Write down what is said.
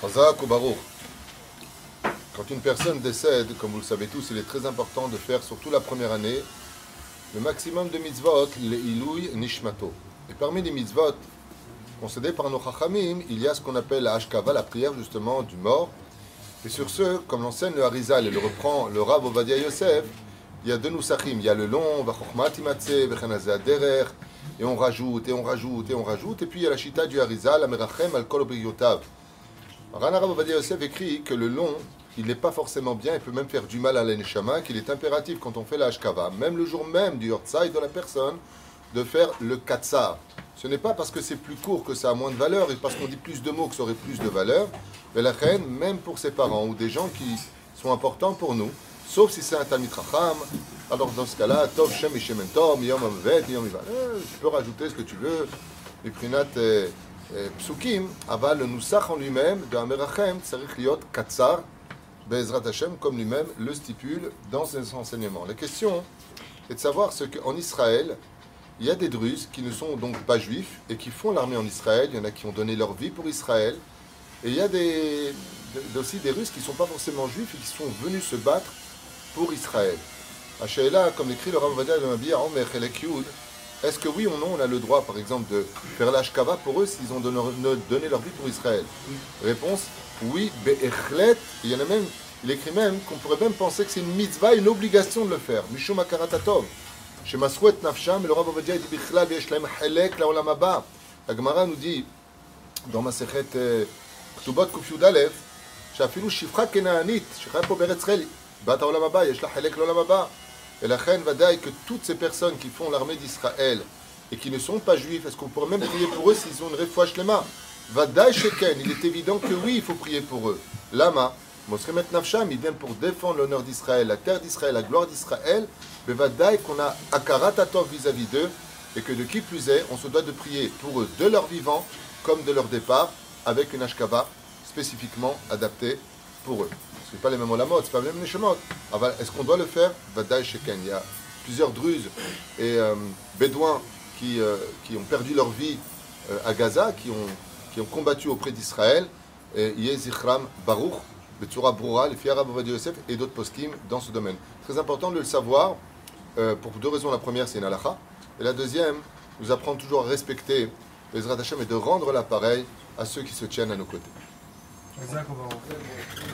Chazak ou. Quand une personne décède, comme vous le savez tous, il est très important de faire, surtout la première année, le maximum de mitzvot, le ilouy nishmato. Et parmi les mitzvot concédés par nos chachamim, il y a ce qu'on appelle la hashkava, la prière justement du mort. Et sur ce, comme l'enseigne le Harizal et le reprend le Rav Ovadia Yosef, il y a deux nusachim. Il y a le long, et on rajoute, et on rajoute, et on rajoute. Et puis il y a la chita du Harizal, la merachem al kol Rana Rav Ovadia Yosef écrit que le long, il n'est pas forcément bien, il peut même faire du mal à l'eneshama, qu'il est impératif quand on fait la hashkava, même le jour même du yortzai de la personne, de faire le katsar. Ce n'est pas parce que c'est plus court que ça a moins de valeur et parce qu'on dit plus de mots que ça aurait plus de valeur. Mais la reine, même pour ses parents ou des gens qui sont importants pour nous, sauf si c'est un Talmid Racham, alors dans ce cas-là, Tov Shem Ishem Tov, Yom Amvet, Yom. Eh, tu peux rajouter ce que tu veux, les Prinat Aval le Nusach en lui-même, de Amerachem, Katsar, Bezrat Hashem, comme lui-même le stipule dans ses enseignements. La question est de savoir ce qu'en Israël, il y a des Druzes qui ne sont donc pas juifs et qui font l'armée en Israël. Il y en a qui ont donné leur vie pour Israël. Et il y a aussi des Russes qui ne sont pas forcément juifs et qui sont venus se battre pour Israël. À comme écrit le Ravadia de Mabia, est-ce que oui ou non on a le droit, par exemple, de faire l'ashkava pour eux s'ils ont donné, leur vie pour Israël Réponse oui, be'echlet. Il y en a même, il écrit même qu'on pourrait même penser que c'est une mitzvah, une obligation de le faire. Mishum akaratatov. שמסרו את נפשם, ולרב עובדיה dit בכלל ויש להם חלק לעולם הבא. הגמרא nous dit, dans מסכת כתובות קי"א, שאפילו שפחה כנענית, שחיה פה בארץ ישראל, בת העולם הבא, יש לה חלק לעולם הבא. et la reine Vadaï, que toutes ces personnes qui font l'armée d'Israël et qui ne sont pas juifs, est-ce qu'on pourrait même prier pour eux s'ils ont une refouach lema Vadaï Sheken, il est évident que oui, il faut prier pour eux. Lama, Mosremet Nafsham, vient pour défendre l'honneur d'Israël, la terre d'Israël, la gloire d'Israël, mais Vadaï qu'on a akaratatov vis-à-vis d'eux, et que de qui plus est, on se doit de prier pour eux de leur vivant comme de leur départ, avec une ashkaba spécifiquement adaptée pour eux. Ce n'est pas les mêmes la mode, c'est pas les mêmes neshemot. Est-ce qu'on doit le faire? Vadaï sheken. Il y a plusieurs druzes et euh, bédouins qui, euh, qui ont perdu leur vie euh, à Gaza, qui ont qui ont combattu auprès d'Israël, Yezichram Baruch, Betsura Broura, les Fiara Yosef et d'autres poskim dans ce domaine. Très important de le savoir, pour deux raisons. La première, c'est une halakha. Et la deuxième, nous apprend toujours à respecter les Hashem et de rendre l'appareil à ceux qui se tiennent à nos côtés.